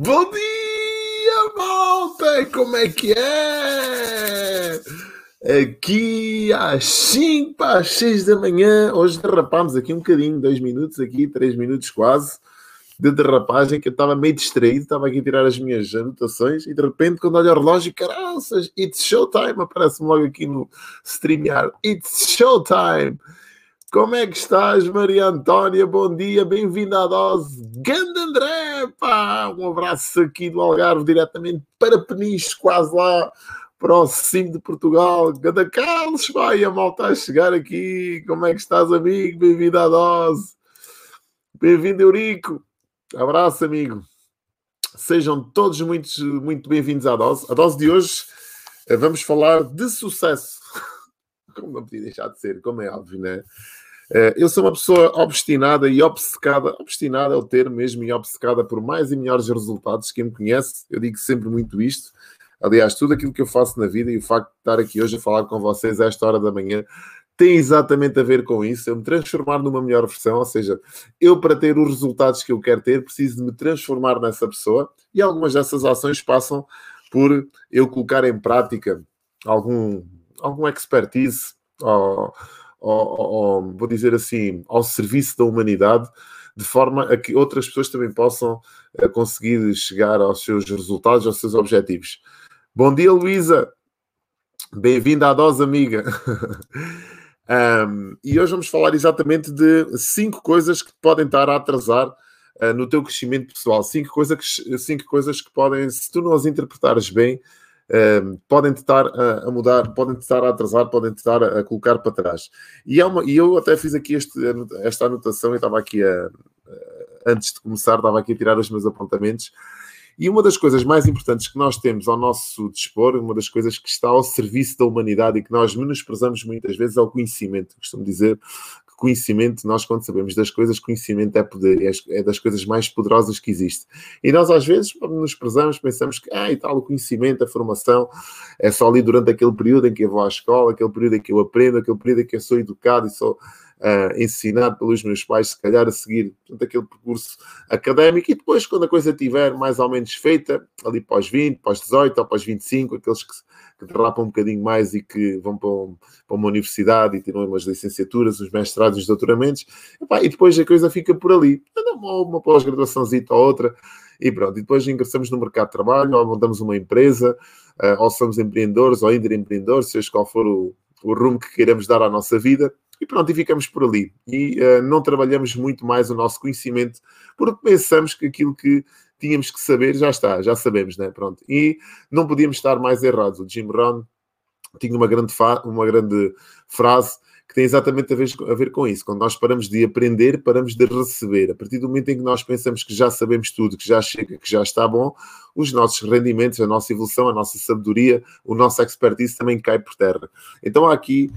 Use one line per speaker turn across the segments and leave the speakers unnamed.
Bom dia, malta! Como é que é? Aqui às 5 às 6 da manhã. Hoje derrapámos aqui um bocadinho, 2 minutos aqui, 3 minutos quase, de derrapagem, que eu estava meio distraído, estava aqui a tirar as minhas anotações e de repente, quando olho o relógio, caraças, it's showtime, aparece-me logo aqui no StreamYard, it's showtime! Como é que estás, Maria Antónia? Bom dia, bem-vinda à dose. Ganda André, pá! Um abraço aqui do Algarve, diretamente para Peniche, quase lá para o cimo de Portugal. Ganda Carlos, vai, a malta a chegar aqui. Como é que estás, amigo? Bem-vindo à dose. Bem-vindo, Eurico. Abraço, amigo. Sejam todos muito, muito bem-vindos à dose. A dose de hoje eh, vamos falar de sucesso. Como não podia deixar de ser, como é óbvio, né? Eh, eu sou uma pessoa obstinada e obcecada, obstinada é o termo mesmo, e obcecada por mais e melhores resultados. Quem me conhece, eu digo sempre muito isto. Aliás, tudo aquilo que eu faço na vida e o facto de estar aqui hoje a falar com vocês a esta hora da manhã tem exatamente a ver com isso. Eu me transformar numa melhor versão, ou seja, eu para ter os resultados que eu quero ter, preciso de me transformar nessa pessoa e algumas dessas ações passam por eu colocar em prática algum, algum expertise. Ou, ao, ao, vou dizer assim, ao serviço da humanidade, de forma a que outras pessoas também possam uh, conseguir chegar aos seus resultados, aos seus objetivos. Bom dia, Luísa! Bem-vinda à dose, amiga! um, e hoje vamos falar exatamente de cinco coisas que podem estar a atrasar uh, no teu crescimento pessoal. Cinco, coisa que, cinco coisas que podem, se tu não as interpretares bem, podem estar a, a, mudar, podem estar a atrasar, podem estar a, a colocar para trás. E, é uma, e eu até fiz aqui este, esta anotação e estava aqui a, antes de começar, estava aqui a tirar os meus apontamentos. E uma das coisas mais importantes que nós temos ao nosso dispor, uma das coisas que está ao serviço da humanidade e que nós menosprezamos muitas vezes é o conhecimento. Costumo dizer conhecimento, nós quando sabemos das coisas, conhecimento é poder, é, é das coisas mais poderosas que existe. E nós às vezes nos prezamos, pensamos que, ah, e tal, o conhecimento, a formação, é só ali durante aquele período em que eu vou à escola, aquele período em que eu aprendo, aquele período em que eu sou educado e sou uh, ensinado pelos meus pais, se calhar a seguir portanto, aquele percurso académico, e depois, quando a coisa estiver mais ou menos feita, ali pós 20, pós 18 ou pós 25, aqueles que que derrapam um bocadinho mais e que vão para, um, para uma universidade e tiram umas licenciaturas, os mestrados, os doutoramentos, e, e depois a coisa fica por ali. Uma, uma pós-graduaçãozinha ou outra, e pronto. E depois ingressamos no mercado de trabalho, ou montamos uma empresa, uh, ou somos empreendedores, ou ainda empreendedores, seja qual for o, o rumo que queiramos dar à nossa vida. E pronto, e ficamos por ali. E uh, não trabalhamos muito mais o nosso conhecimento, porque pensamos que aquilo que tínhamos que saber, já está, já sabemos, né? Pronto. E não podíamos estar mais errados. O Jim Rohn tinha uma grande, uma grande frase que tem exatamente a ver, a ver com isso. Quando nós paramos de aprender, paramos de receber. A partir do momento em que nós pensamos que já sabemos tudo, que já chega, que já está bom, os nossos rendimentos, a nossa evolução, a nossa sabedoria, o nosso expertise também cai por terra. Então há aqui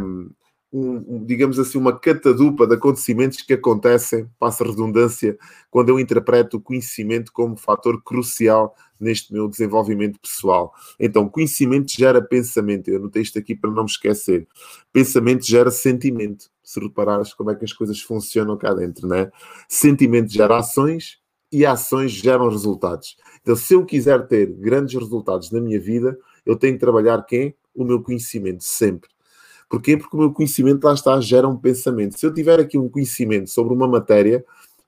um, um, digamos assim, uma catadupa de acontecimentos que acontecem, passa redundância, quando eu interpreto o conhecimento como fator crucial neste meu desenvolvimento pessoal. Então, conhecimento gera pensamento. Eu anotei isto aqui para não me esquecer. Pensamento gera sentimento. Se reparares como é que as coisas funcionam cá dentro, né? Sentimento gera ações e ações geram resultados. Então, se eu quiser ter grandes resultados na minha vida, eu tenho que trabalhar quem? O meu conhecimento, sempre. Porquê? Porque o meu conhecimento lá está, gera um pensamento. Se eu tiver aqui um conhecimento sobre uma matéria,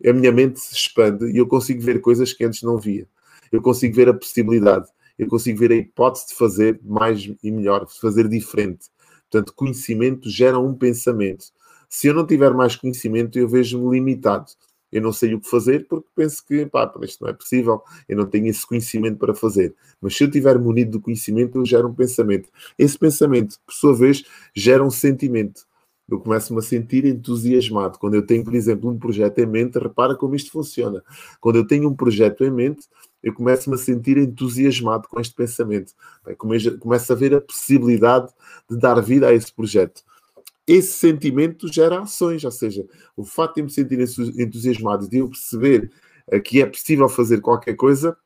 a minha mente se expande e eu consigo ver coisas que antes não via. Eu consigo ver a possibilidade, eu consigo ver a hipótese de fazer mais e melhor, de fazer diferente. Portanto, conhecimento gera um pensamento. Se eu não tiver mais conhecimento, eu vejo-me limitado eu não sei o que fazer porque penso que, pá, isto não é possível, eu não tenho esse conhecimento para fazer. Mas se eu tiver munido do conhecimento, eu gero um pensamento. Esse pensamento, por sua vez, gera um sentimento. Eu começo-me a sentir entusiasmado. Quando eu tenho, por exemplo, um projeto em mente, repara como isto funciona. Quando eu tenho um projeto em mente, eu começo-me a sentir entusiasmado com este pensamento. Começo a ver a possibilidade de dar vida a esse projeto esse sentimento gera ações, ou seja, o fato de me sentir entusiasmado, de eu perceber eh, que é possível fazer qualquer coisa,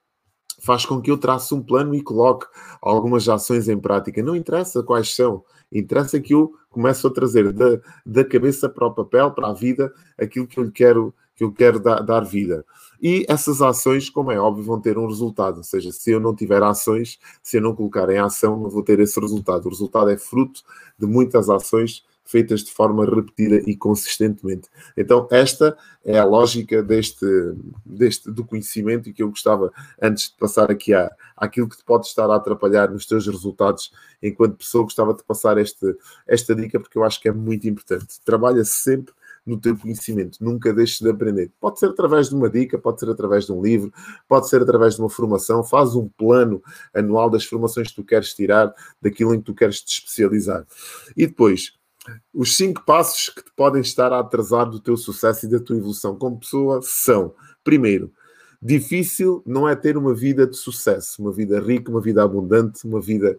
faz com que eu trace um plano e coloque algumas ações em prática. Não interessa quais são, interessa que eu comece a trazer da, da cabeça para o papel, para a vida, aquilo que eu quero que eu quero dar, dar vida. E essas ações, como é óbvio, vão ter um resultado. Ou seja, se eu não tiver ações, se eu não colocar em ação, não vou ter esse resultado. O resultado é fruto de muitas ações feitas de forma repetida e consistentemente. Então, esta é a lógica deste, deste do conhecimento e que eu gostava, antes de passar aqui à, àquilo que te pode estar a atrapalhar nos teus resultados, enquanto pessoa, gostava de passar este, esta dica, porque eu acho que é muito importante. Trabalha sempre no teu conhecimento, nunca deixes de aprender. Pode ser através de uma dica, pode ser através de um livro, pode ser através de uma formação. Faz um plano anual das formações que tu queres tirar, daquilo em que tu queres te especializar. E depois, os cinco passos que te podem estar a atrasar do teu sucesso e da tua evolução como pessoa são: primeiro, difícil não é ter uma vida de sucesso, uma vida rica, uma vida abundante, uma vida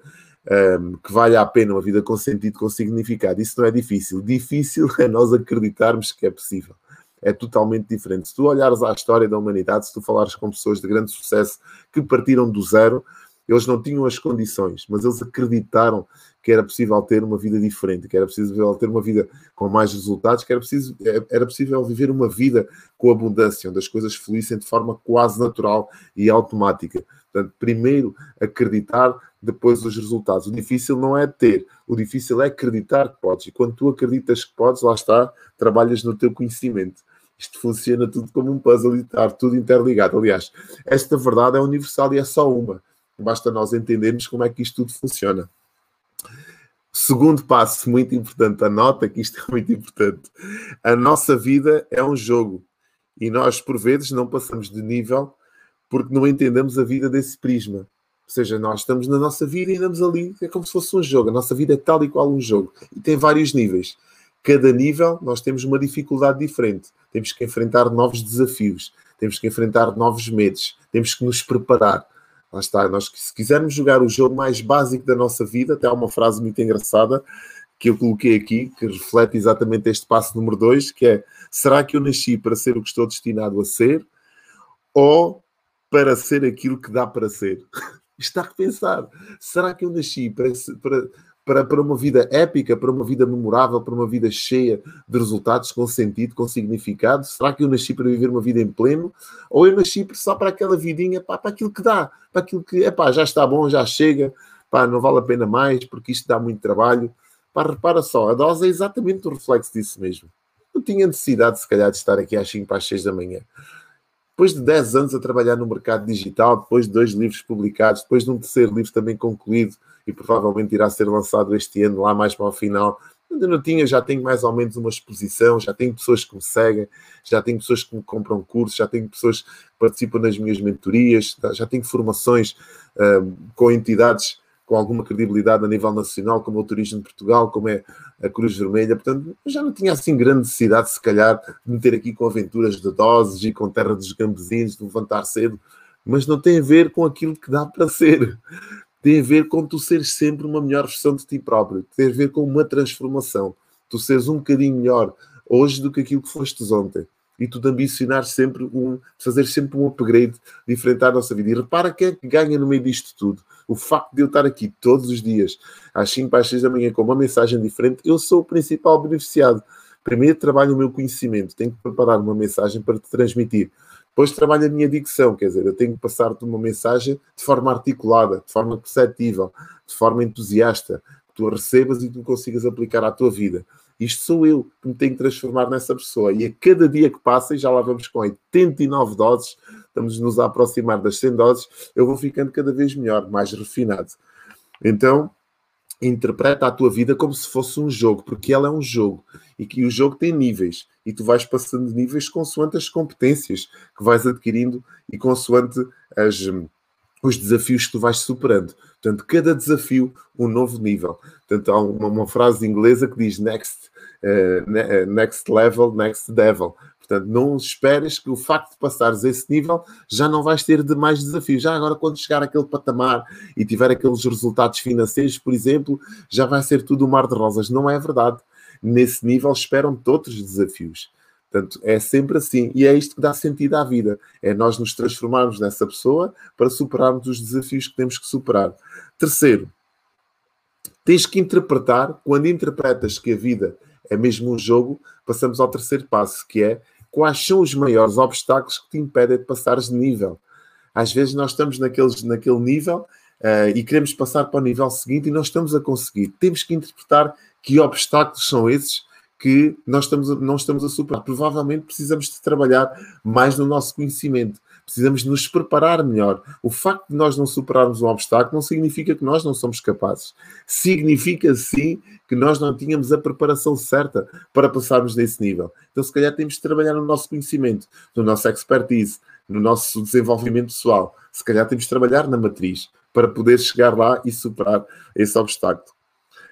um, que valha a pena, uma vida com sentido, com significado. Isso não é difícil. Difícil é nós acreditarmos que é possível. É totalmente diferente. Se tu olhares à história da humanidade, se tu falares com pessoas de grande sucesso que partiram do zero, eles não tinham as condições, mas eles acreditaram que era possível ter uma vida diferente, que era possível ter uma vida com mais resultados, que era, preciso, era possível viver uma vida com abundância, onde as coisas fluíssem de forma quase natural e automática. Portanto, primeiro acreditar, depois os resultados. O difícil não é ter, o difícil é acreditar que podes. E quando tu acreditas que podes, lá está, trabalhas no teu conhecimento. Isto funciona tudo como um puzzle e está tudo interligado. Aliás, esta verdade é universal e é só uma. Basta nós entendermos como é que isto tudo funciona. Segundo passo, muito importante, anota que isto é muito importante. A nossa vida é um jogo e nós, por vezes, não passamos de nível porque não entendemos a vida desse prisma. Ou seja, nós estamos na nossa vida e andamos ali, é como se fosse um jogo. A nossa vida é tal e qual um jogo e tem vários níveis. Cada nível nós temos uma dificuldade diferente. Temos que enfrentar novos desafios, temos que enfrentar novos medos, temos que nos preparar. Lá está, nós se quisermos jogar o jogo mais básico da nossa vida, até há uma frase muito engraçada que eu coloquei aqui, que reflete exatamente este passo número 2, que é será que eu nasci para ser o que estou destinado a ser ou para ser aquilo que dá para ser? Está a pensar. Será que eu nasci para, para, para, para uma vida épica, para uma vida memorável, para uma vida cheia de resultados, com sentido, com significado? Será que eu nasci para viver uma vida em pleno? Ou eu nasci só para aquela vidinha, pá, para aquilo que dá, para aquilo que, é pá, já está bom, já chega, pá, não vale a pena mais, porque isto dá muito trabalho. Pá, repara só, a dose é exatamente o reflexo disso mesmo. Não tinha necessidade, se calhar, de estar aqui às 5 para as 6 da manhã. Depois de 10 anos a trabalhar no mercado digital, depois de dois livros publicados, depois de um terceiro livro também concluído, e provavelmente irá ser lançado este ano, lá mais para o final. Ainda não tinha, já tenho mais ou menos uma exposição, já tenho pessoas que me seguem, já tenho pessoas que me compram cursos, já tenho pessoas que participam nas minhas mentorias, já tenho formações um, com entidades com alguma credibilidade a nível nacional, como o Turismo de Portugal, como é a Cruz Vermelha. Portanto, já não tinha assim grande necessidade, se calhar, de meter aqui com aventuras de doses e com terra dos gambezinhos, de levantar cedo, mas não tem a ver com aquilo que dá para ser tem a ver com tu seres sempre uma melhor versão de ti próprio, tem a ver com uma transformação. Tu seres um bocadinho melhor hoje do que aquilo que fostes ontem. E tu de ambicionar sempre um, fazer sempre um upgrade diferente à nossa vida. E repara quem é que ganha no meio disto tudo. O facto de eu estar aqui todos os dias, às 5 às 6 da manhã, com uma mensagem diferente, eu sou o principal beneficiado. Primeiro trabalho o meu conhecimento, tenho que preparar uma mensagem para te transmitir. Depois trabalho a minha dicção, quer dizer, eu tenho que passar-te uma mensagem de forma articulada, de forma perceptível, de forma entusiasta, que tu a recebas e tu consigas aplicar à tua vida. Isto sou eu que me tenho que transformar nessa pessoa. E a cada dia que passa, e já lá vamos com 89 doses, estamos nos a aproximar das 100 doses, eu vou ficando cada vez melhor, mais refinado. Então, interpreta a tua vida como se fosse um jogo, porque ela é um jogo e que o jogo tem níveis e tu vais passando de níveis consoante as competências que vais adquirindo e consoante as, os desafios que tu vais superando. Portanto, cada desafio, um novo nível. Portanto, há uma, uma frase inglesa que diz next, uh, next level, next devil. Portanto, não esperes que o facto de passares esse nível já não vais ter de mais desafios. Já agora, quando chegar àquele patamar e tiver aqueles resultados financeiros, por exemplo, já vai ser tudo um mar de rosas. Não é verdade. Nesse nível esperam-te outros desafios. Portanto, é sempre assim. E é isto que dá sentido à vida. É nós nos transformarmos nessa pessoa para superarmos os desafios que temos que superar. Terceiro, tens que interpretar. Quando interpretas que a vida é mesmo um jogo, passamos ao terceiro passo, que é quais são os maiores obstáculos que te impedem de passares de nível. Às vezes nós estamos naqueles, naquele nível uh, e queremos passar para o nível seguinte e não estamos a conseguir. Temos que interpretar que obstáculos são esses que nós estamos não estamos a superar. Provavelmente precisamos de trabalhar mais no nosso conhecimento. Precisamos nos preparar melhor. O facto de nós não superarmos um obstáculo não significa que nós não somos capazes. Significa sim que nós não tínhamos a preparação certa para passarmos nesse nível. Então, se calhar, temos de trabalhar no nosso conhecimento, no nosso expertise, no nosso desenvolvimento pessoal. Se calhar, temos de trabalhar na matriz para poder chegar lá e superar esse obstáculo.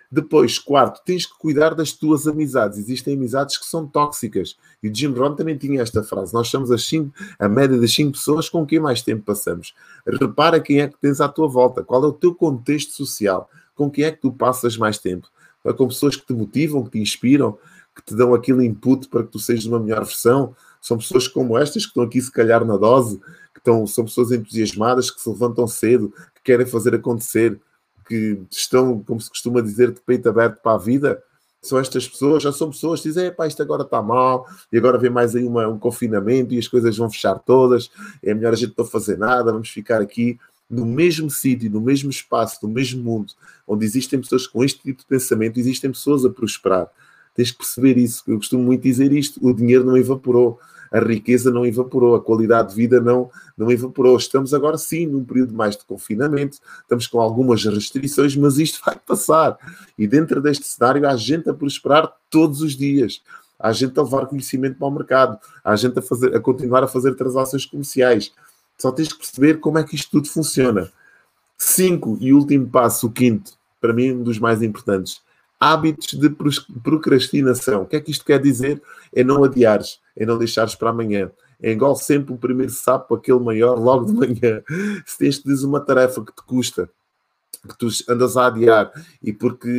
Depois, quarto, tens que cuidar das tuas amizades. Existem amizades que são tóxicas. E o Jim Rohn também tinha esta frase. Nós somos as cinco, a média das cinco pessoas com quem mais tempo passamos. Repara quem é que tens à tua volta. Qual é o teu contexto social? Com quem é que tu passas mais tempo? É com pessoas que te motivam, que te inspiram, que te dão aquele input para que tu sejas uma melhor versão. São pessoas como estas que estão aqui, se calhar, na dose, que estão, são pessoas entusiasmadas, que se levantam cedo, que querem fazer acontecer que estão, como se costuma dizer, de peito aberto para a vida, são estas pessoas, já são pessoas que dizem, pá, isto agora está mal, e agora vem mais aí uma, um confinamento e as coisas vão fechar todas, é melhor a gente não fazer nada, vamos ficar aqui no mesmo sítio, no mesmo espaço, no mesmo mundo, onde existem pessoas com este tipo de pensamento, existem pessoas a prosperar. Tens que perceber isso. Eu costumo muito dizer isto: o dinheiro não evaporou a riqueza não evaporou, a qualidade de vida não, não evaporou. Estamos agora sim num período mais de confinamento, estamos com algumas restrições, mas isto vai passar. E dentro deste cenário há gente a prosperar todos os dias. Há gente a levar conhecimento para o mercado, há gente a, fazer, a continuar a fazer transações comerciais. Só tens que perceber como é que isto tudo funciona. Cinco, e último passo, o quinto, para mim um dos mais importantes hábitos de procrastinação. O que é que isto quer dizer? É não adiares, é não deixares para amanhã. É igual sempre o primeiro sapo, aquele maior, logo de manhã. Se tens de uma tarefa que te custa, que tu andas a adiar e porque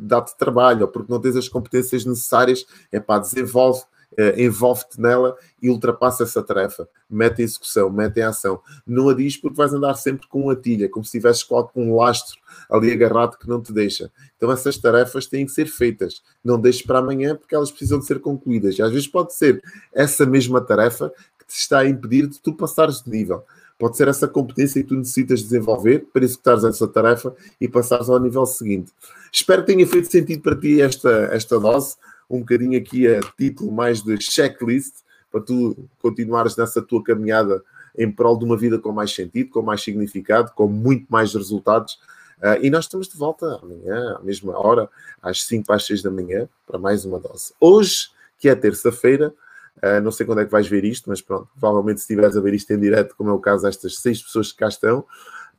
dá-te trabalho ou porque não tens as competências necessárias, é pá, desenvolve uh, envolve-te nela e ultrapassa essa tarefa. Mete em execução, mete em ação. Não a diz porque vais andar sempre com uma tilha, como se tivesses um lastro ali agarrado que não te deixa. Então essas tarefas têm que ser feitas. Não deixes para amanhã porque elas precisam de ser concluídas. E às vezes pode ser essa mesma tarefa que te está a impedir de tu passares de nível. Pode ser essa competência que tu necessitas desenvolver para executares essa tarefa e passares ao nível seguinte. Espero que tenha feito sentido para ti esta, esta dose um bocadinho aqui a título mais de checklist, para tu continuares nessa tua caminhada em prol de uma vida com mais sentido, com mais significado, com muito mais resultados. Uh, e nós estamos de volta amanhã, à mesma hora, às 5 às 6 da manhã, para mais uma dose. Hoje, que é terça-feira, uh, não sei quando é que vais ver isto, mas pronto, provavelmente se estiveres a ver isto em direto, como é o caso destas seis pessoas que cá estão,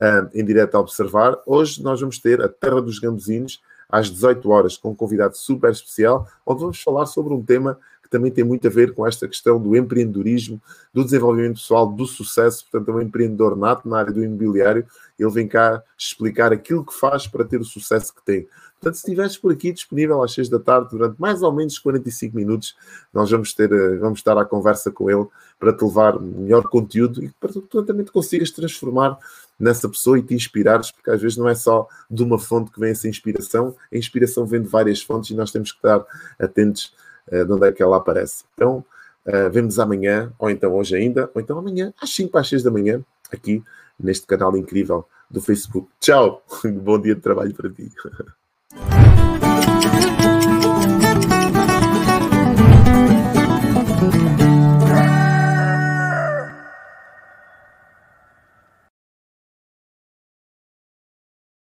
uh, em direto a observar, hoje nós vamos ter a Terra dos Gambuzinos, às 18 horas, com um convidado super especial, onde vamos falar sobre um tema que também tem muito a ver com esta questão do empreendedorismo, do desenvolvimento pessoal, do sucesso. Portanto, é um empreendedor nato na área do imobiliário. Ele vem cá explicar aquilo que faz para ter o sucesso que tem. Portanto, se estiveres por aqui disponível às 6 da tarde, durante mais ou menos 45 minutos, nós vamos, ter, eh, vamos estar à conversa com ele para te levar melhor conteúdo e para que tu também te consigas transformar nessa pessoa e te inspirares, porque às vezes não é só de uma fonte que vem essa inspiração, a inspiração vem de várias fontes e nós temos que estar atentos eh, de onde é que ela aparece. Então, eh, vemos amanhã, ou então hoje ainda, ou então amanhã, às 5 às 6 da manhã, aqui neste canal incrível do Facebook. Tchau! Bom dia de trabalho para ti.